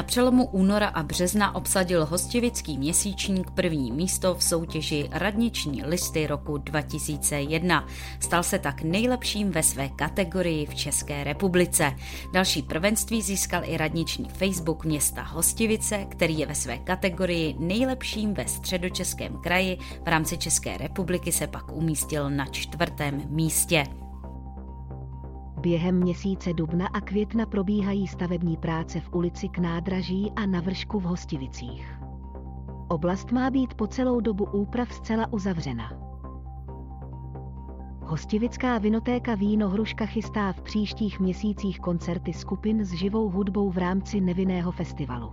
Na přelomu února a března obsadil hostivický měsíčník první místo v soutěži Radniční listy roku 2001. Stal se tak nejlepším ve své kategorii v České republice. Další prvenství získal i radniční Facebook města Hostivice, který je ve své kategorii nejlepším ve středočeském kraji. V rámci České republiky se pak umístil na čtvrtém místě. Během měsíce dubna a května probíhají stavební práce v ulici k nádraží a na vršku v Hostivicích. Oblast má být po celou dobu úprav zcela uzavřena. Hostivická vinotéka Víno Hruška chystá v příštích měsících koncerty skupin s živou hudbou v rámci nevinného festivalu.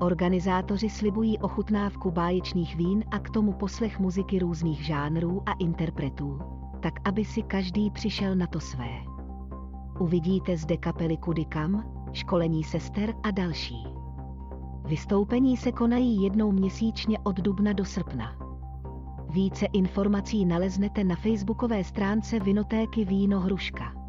Organizátoři slibují ochutnávku báječných vín a k tomu poslech muziky různých žánrů a interpretů, tak aby si každý přišel na to své. Uvidíte zde kapely Kudikam, školení sester a další. Vystoupení se konají jednou měsíčně od dubna do srpna. Více informací naleznete na facebookové stránce Vinotéky Víno Hruška.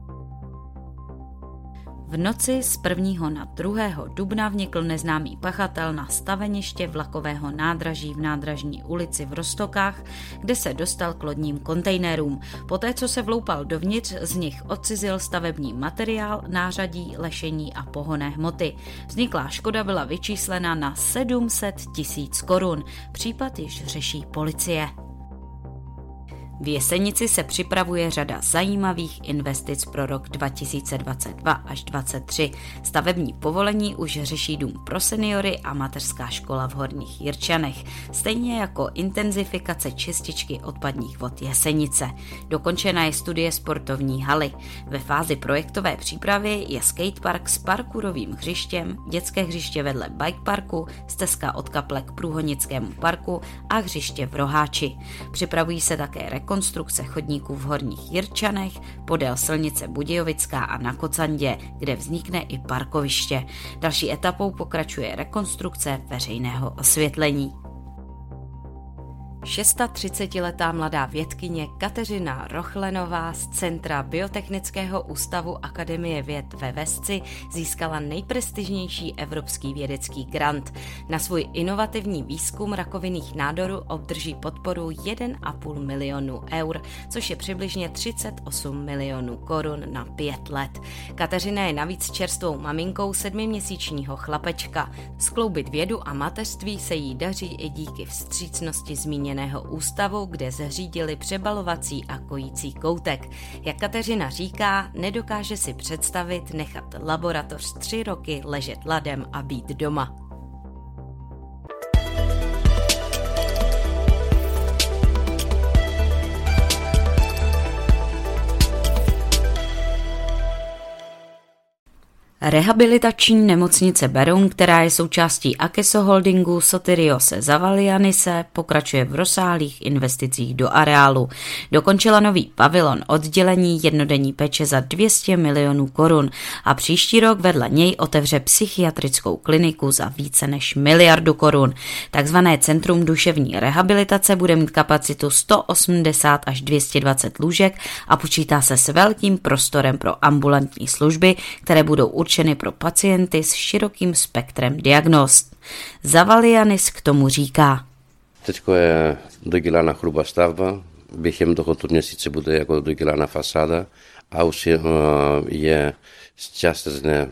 V noci z 1. na 2. dubna vnikl neznámý pachatel na staveniště vlakového nádraží v nádražní ulici v Rostokách, kde se dostal k lodním kontejnerům. Poté, co se vloupal dovnitř, z nich odcizil stavební materiál, nářadí, lešení a pohonné hmoty. Vzniklá škoda byla vyčíslena na 700 tisíc korun. Případ již řeší policie. V Jesenici se připravuje řada zajímavých investic pro rok 2022 až 2023. Stavební povolení už řeší dům pro seniory a mateřská škola v Horních Jirčanech, stejně jako intenzifikace čističky odpadních vod Jesenice. Dokončena je studie sportovní haly. Ve fázi projektové přípravy je skatepark s parkourovým hřištěm, dětské hřiště vedle bike parku, stezka od kaple k průhonickému parku a hřiště v Roháči. Připravují se také rekonstrukce rekonstrukce chodníků v Horních Jirčanech, podél silnice Budějovická a na Kocandě, kde vznikne i parkoviště. Další etapou pokračuje rekonstrukce veřejného osvětlení. 630-letá mladá vědkyně Kateřina Rochlenová z Centra Biotechnického ústavu Akademie věd ve Vesci získala nejprestižnější evropský vědecký grant. Na svůj inovativní výzkum rakovinných nádorů obdrží podporu 1,5 milionu eur, což je přibližně 38 milionů korun na pět let. Kateřina je navíc čerstvou maminkou sedmiměsíčního chlapečka. Skloubit vědu a mateřství se jí daří i díky vstřícnosti zmíněné zmíněného ústavu, kde zřídili přebalovací a kojící koutek. Jak Kateřina říká, nedokáže si představit nechat laboratoř tři roky ležet ladem a být doma. Rehabilitační nemocnice Beroun, která je součástí Akeso Holdingu Sotiriose Zavalianise, pokračuje v rozsáhlých investicích do areálu. Dokončila nový pavilon oddělení jednodenní péče za 200 milionů korun a příští rok vedle něj otevře psychiatrickou kliniku za více než miliardu korun. Takzvané Centrum duševní rehabilitace bude mít kapacitu 180 až 220 lůžek a počítá se s velkým prostorem pro ambulantní služby, které budou určitě určeny pro pacienty s širokým spektrem diagnóz. Zavalianis k tomu říká. Teď je dodělána hrubá stavba, během tohoto měsíce bude jako dodělána fasáda a už je, je částečně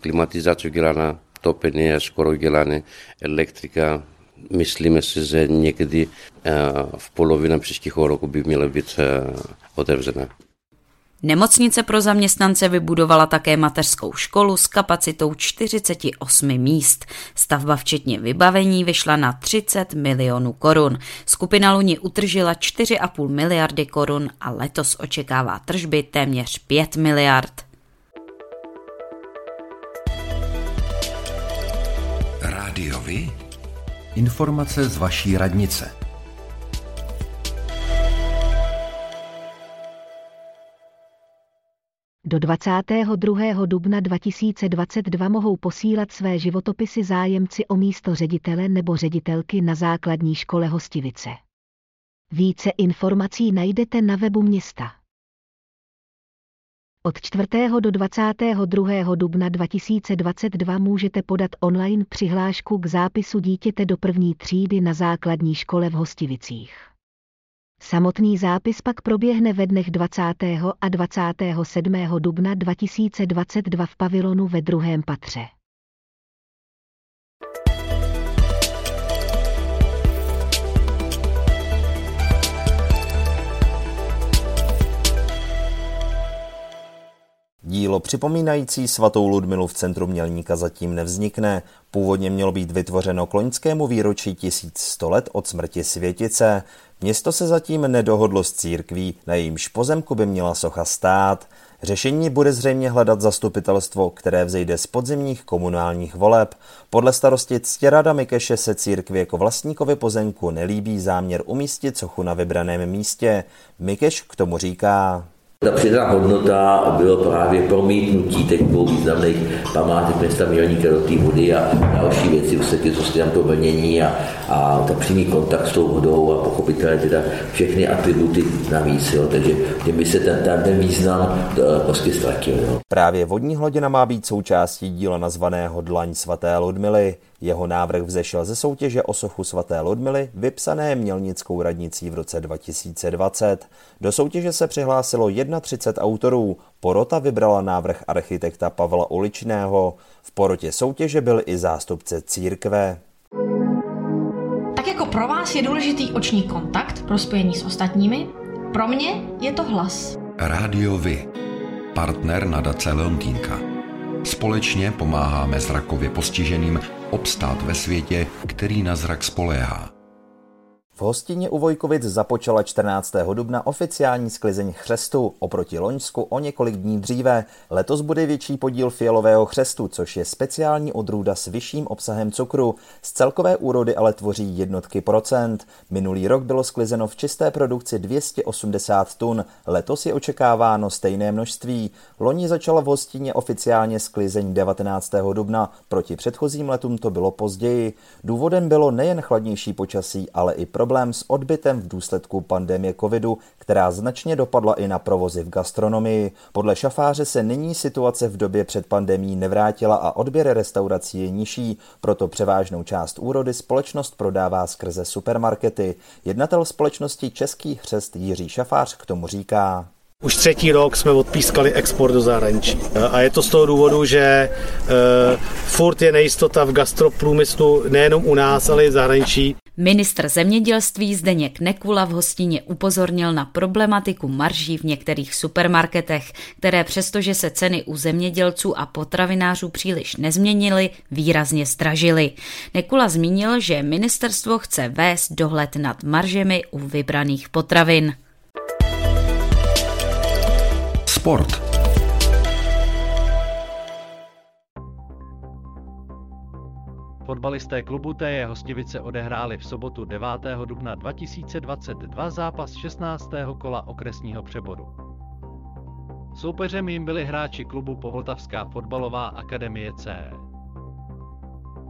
klimatizace udělána, topení je skoro udělané, elektrika, myslíme si, že někdy v polovině příštího roku by měla být otevřena. Nemocnice pro zaměstnance vybudovala také mateřskou školu s kapacitou 48 míst. Stavba včetně vybavení vyšla na 30 milionů korun. Skupina Luni utržila 4,5 miliardy korun a letos očekává tržby téměř 5 miliard. Rádiovi? Informace z vaší radnice. Do 22. dubna 2022 mohou posílat své životopisy zájemci o místo ředitele nebo ředitelky na základní škole Hostivice. Více informací najdete na webu města. Od 4. do 22. dubna 2022 můžete podat online přihlášku k zápisu dítěte do první třídy na základní škole v Hostivicích. Samotný zápis pak proběhne ve dnech 20. a 27. dubna 2022 v pavilonu ve druhém patře. Dílo připomínající svatou Ludmilu v centru Mělníka zatím nevznikne. Původně mělo být vytvořeno k loňskému výročí 1100 let od smrti světice. Město se zatím nedohodlo s církví, na jejímž pozemku by měla socha stát. Řešení bude zřejmě hledat zastupitelstvo, které vzejde z podzimních komunálních voleb. Podle starosti Ctěrada Mikeše se církvi jako vlastníkovi pozemku nelíbí záměr umístit sochu na vybraném místě. Mikeš k tomu říká. Ta přidaná hodnota bylo právě promítnutí těch dvou významných památek města Mělníka do té vody a další věci, co se tam to vlnění a, a ta přímý kontakt s tou vodou a pochopitelně teda všechny atributy navíc. Jo. Takže by se ten, ten, ten význam eh, prostě ztratil. Jo. Právě vodní hladina má být součástí díla nazvaného Dlaň svaté Ludmily. Jeho návrh vzešel ze soutěže o sochu svaté Ludmily, vypsané Mělnickou radnicí v roce 2020. Do soutěže se přihlásilo 31 autorů. Porota vybrala návrh architekta Pavla Uličného. V porotě soutěže byl i zástupce církve. Tak jako pro vás je důležitý oční kontakt pro spojení s ostatními, pro mě je to hlas. Rádio Vy, partner nadace Leontýnka. Společně pomáháme zrakově postiženým obstát ve světě, který na zrak spoléhá. V hostině u Vojkovic započala 14. dubna oficiální sklizeň chřestu, oproti Loňsku o několik dní dříve. Letos bude větší podíl fialového chřestu, což je speciální odrůda s vyšším obsahem cukru. Z celkové úrody ale tvoří jednotky procent. Minulý rok bylo sklizeno v čisté produkci 280 tun, letos je očekáváno stejné množství. Loni začala v hostině oficiálně sklizeň 19. dubna, proti předchozím letům to bylo později. Důvodem bylo nejen chladnější počasí, ale i pro problém s odbytem v důsledku pandemie covidu, která značně dopadla i na provozy v gastronomii. Podle šafáře se nyní situace v době před pandemí nevrátila a odběr restaurací je nižší, proto převážnou část úrody společnost prodává skrze supermarkety. Jednatel společnosti Český chřest Jiří Šafář k tomu říká. Už třetí rok jsme odpískali export do zahraničí. A je to z toho důvodu, že uh, furt je nejistota v gastroprůmyslu nejenom u nás, ale i v zahraničí. Ministr zemědělství Zdeněk Nekula v hostině upozornil na problematiku marží v některých supermarketech, které přestože se ceny u zemědělců a potravinářů příliš nezměnily, výrazně stražily. Nekula zmínil, že ministerstvo chce vést dohled nad maržemi u vybraných potravin. Sport. Fotbalisté klubu TJ Hostivice odehráli v sobotu 9. dubna 2022 zápas 16. kola okresního přeboru. Soupeřem jim byli hráči klubu Povltavská fotbalová akademie C.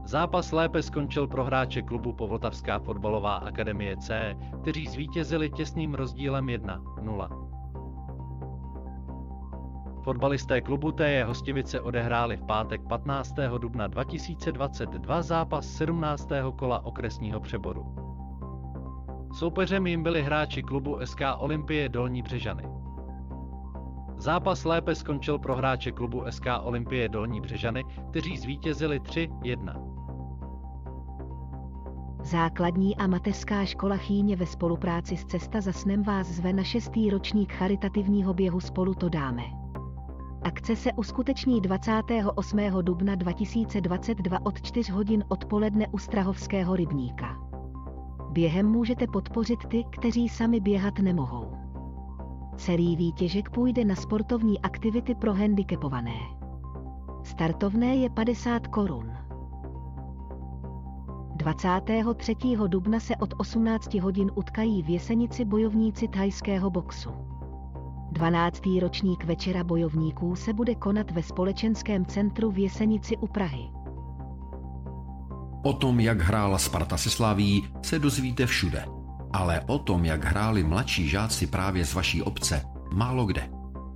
Zápas lépe skončil pro hráče klubu Povltavská fotbalová akademie C, kteří zvítězili těsným rozdílem 1-0. Fotbalisté klubu TJ Hostivice odehráli v pátek 15. dubna 2022 zápas 17. kola okresního přeboru. Soupeřem jim byli hráči klubu SK Olympie Dolní Břežany. Zápas lépe skončil pro hráče klubu SK Olympie Dolní Břežany, kteří zvítězili 3-1. Základní a mateřská škola Chýně ve spolupráci s Cesta za snem vás zve na šestý ročník charitativního běhu Spolu to dáme. Akce se uskuteční 28. dubna 2022 od 4 hodin odpoledne u Strahovského rybníka. Během můžete podpořit ty, kteří sami běhat nemohou. Celý výtěžek půjde na sportovní aktivity pro handicapované. Startovné je 50 korun. 23. dubna se od 18 hodin utkají v Jesenici bojovníci thajského boxu. 12. ročník Večera bojovníků se bude konat ve společenském centru v Jesenici u Prahy. O tom, jak hrála Sparta se Slaví, se dozvíte všude. Ale o tom, jak hráli mladší žáci právě z vaší obce, málo kde.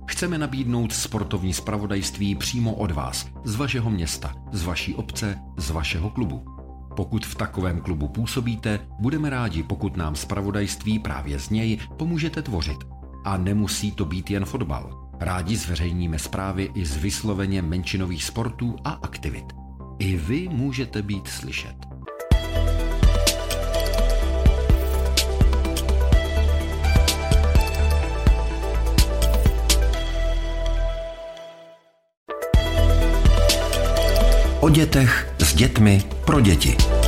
Chceme nabídnout sportovní spravodajství přímo od vás, z vašeho města, z vaší obce, z vašeho klubu. Pokud v takovém klubu působíte, budeme rádi, pokud nám spravodajství právě z něj pomůžete tvořit. A nemusí to být jen fotbal. Rádi zveřejníme zprávy i z vysloveně menšinových sportů a aktivit. I vy můžete být slyšet. O dětech s dětmi pro děti.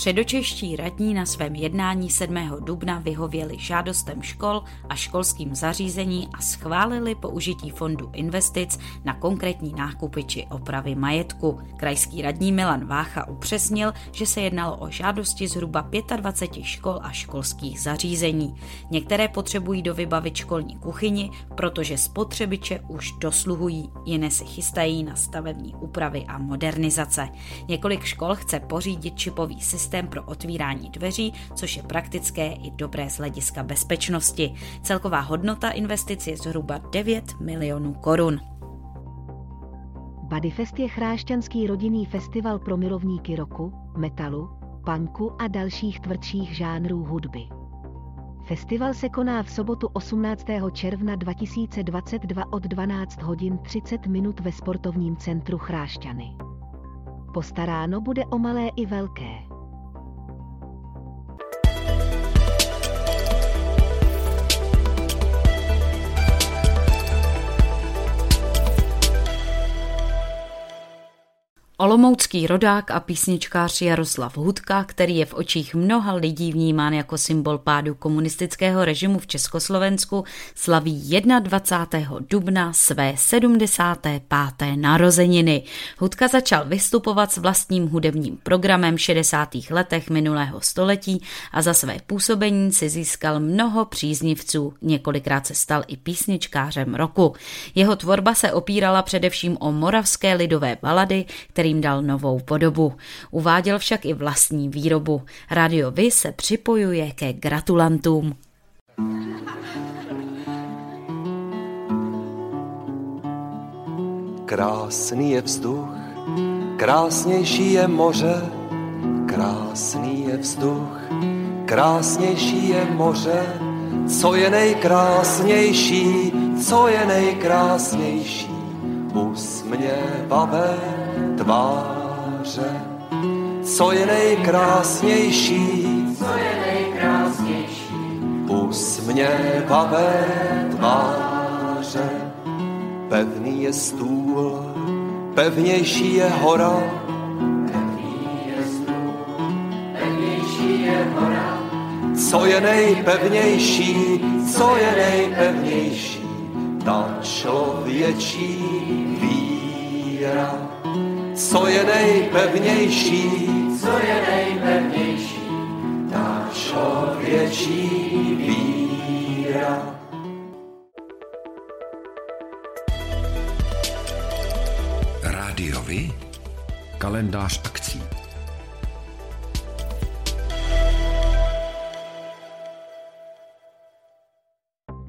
Středočeští radní na svém jednání 7. dubna vyhověli žádostem škol a školským zařízení a schválili použití fondu investic na konkrétní nákupy či opravy majetku. Krajský radní Milan Vácha upřesnil, že se jednalo o žádosti zhruba 25 škol a školských zařízení. Některé potřebují do vybavit školní kuchyni, protože spotřebiče už dosluhují, jiné se chystají na stavební úpravy a modernizace. Několik škol chce pořídit čipový systém systém pro otvírání dveří, což je praktické i dobré z hlediska bezpečnosti. Celková hodnota investic je zhruba 9 milionů korun. Bodyfest je chrášťanský rodinný festival pro milovníky roku, metalu, punku a dalších tvrdších žánrů hudby. Festival se koná v sobotu 18. června 2022 od 12 hodin 30 minut ve sportovním centru Chrášťany. Postaráno bude o malé i velké. Olomoucký rodák a písničkář Jaroslav Hudka, který je v očích mnoha lidí vnímán jako symbol pádu komunistického režimu v Československu, slaví 21. dubna své 75. narozeniny. Hudka začal vystupovat s vlastním hudebním programem v 60. letech minulého století a za své působení si získal mnoho příznivců. Několikrát se stal i písničkářem roku. Jeho tvorba se opírala především o moravské lidové balady, který kterým dal novou podobu. Uváděl však i vlastní výrobu. Radio Vy se připojuje ke gratulantům. Krásný je vzduch, krásnější je moře, krásný je vzduch, krásnější je moře, co je nejkrásnější, co je nejkrásnější, usměvavé tváře. Co je nejkrásnější, co je nejkrásnější, usměvavé tváře. Pevný je stůl, pevnější je hora, pevný je stůl, pevnější je hora. Co je nejpevnější, co je nejpevnější, ta člověčí víra víra. Co je nejpevnější, Co je nejpevnější? ta člověčí víra. Rádiovi? Kalendář akcí.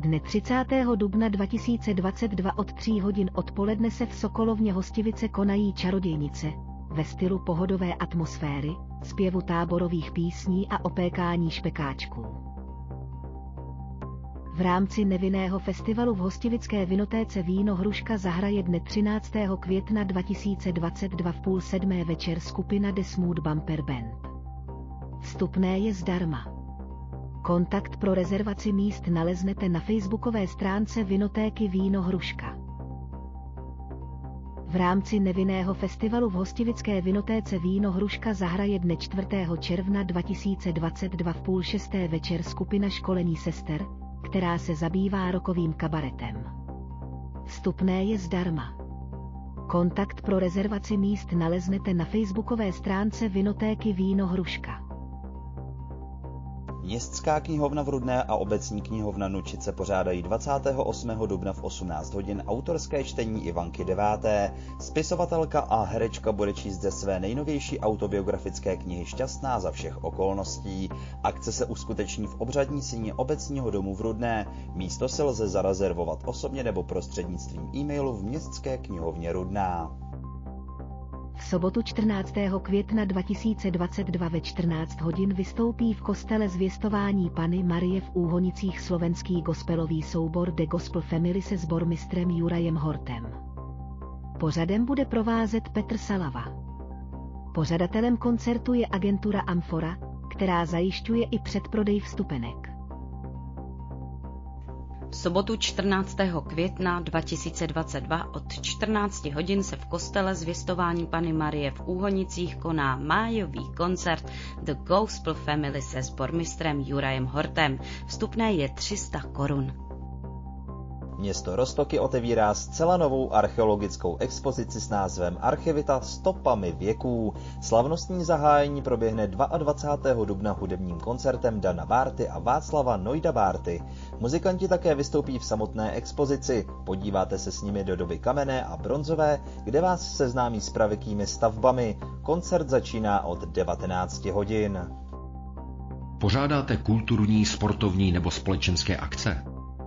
Dne 30. dubna 2022 od 3 hodin odpoledne se v Sokolovně Hostivice konají čarodějnice ve stylu pohodové atmosféry, zpěvu táborových písní a opékání špekáčků. V rámci nevinného festivalu v Hostivické vinotéce Víno Hruška zahraje dne 13. května 2022 v půl sedmé večer skupina The Smooth Bumper Band. Vstupné je zdarma. Kontakt pro rezervaci míst naleznete na facebookové stránce Vinotéky Víno Hruška. V rámci nevinného festivalu v Hostivické vinotéce Víno Hruška zahraje dne 4. června 2022 v půl šesté večer skupina školení sester, která se zabývá rokovým kabaretem. Vstupné je zdarma. Kontakt pro rezervaci míst naleznete na facebookové stránce Vinotéky Víno Hruška. Městská knihovna v Rudné a obecní knihovna Nučice pořádají 28. dubna v 18 hodin autorské čtení Ivanky 9. Spisovatelka a herečka bude číst ze své nejnovější autobiografické knihy Šťastná za všech okolností. Akce se uskuteční v obřadní síni obecního domu v Rudné. Místo se lze zarezervovat osobně nebo prostřednictvím e-mailu v Městské knihovně Rudná. V sobotu 14. května 2022 ve 14 hodin vystoupí v kostele zvěstování Pany Marie v Úhonicích slovenský gospelový soubor The Gospel Family se sbormistrem Jurajem Hortem. Pořadem bude provázet Petr Salava. Pořadatelem koncertu je agentura Amfora, která zajišťuje i předprodej vstupenek. V sobotu 14. května 2022 od 14 hodin se v kostele zvěstování Pany Marie v Úhonicích koná májový koncert The Gospel Family se sbormistrem Jurajem Hortem. Vstupné je 300 korun. Město Rostoky otevírá zcela novou archeologickou expozici s názvem Archivita stopami věků. Slavnostní zahájení proběhne 22. dubna hudebním koncertem Dana Bárty a Václava Nojda Bárty. Muzikanti také vystoupí v samotné expozici. Podíváte se s nimi do doby kamenné a bronzové, kde vás seznámí s pravěkými stavbami. Koncert začíná od 19 hodin. Pořádáte kulturní, sportovní nebo společenské akce?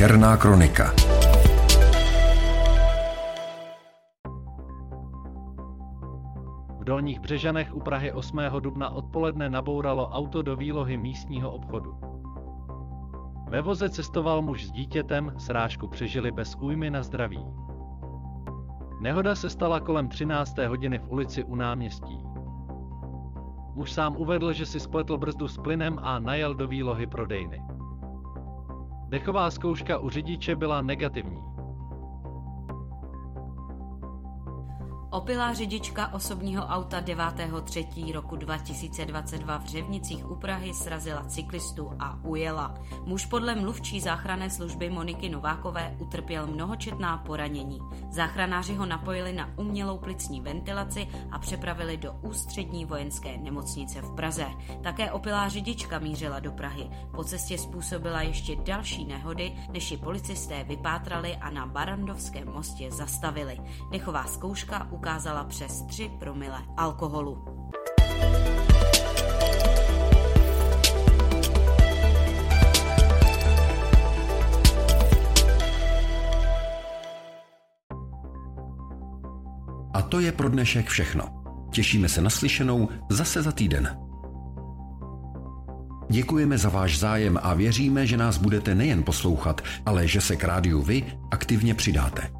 Černá kronika. V Dolních Břežanech u Prahy 8. dubna odpoledne nabouralo auto do výlohy místního obchodu. Ve voze cestoval muž s dítětem, srážku přežili bez újmy na zdraví. Nehoda se stala kolem 13. hodiny v ulici u náměstí. Muž sám uvedl, že si spletl brzdu s plynem a najel do výlohy prodejny. Dechová zkouška u řidiče byla negativní. Opilá řidička osobního auta 9.3. roku 2022 v Řevnicích u Prahy srazila cyklistu a ujela. Muž podle mluvčí záchranné služby Moniky Novákové utrpěl mnohočetná poranění. Záchranáři ho napojili na umělou plicní ventilaci a přepravili do ústřední vojenské nemocnice v Praze. Také opilá řidička mířila do Prahy. Po cestě způsobila ještě další nehody, než ji policisté vypátrali a na Barandovském mostě zastavili. Dechová zkouška ukázala přes 3 promile alkoholu. A to je pro dnešek všechno. Těšíme se na slyšenou zase za týden. Děkujeme za váš zájem a věříme, že nás budete nejen poslouchat, ale že se k rádiu vy aktivně přidáte.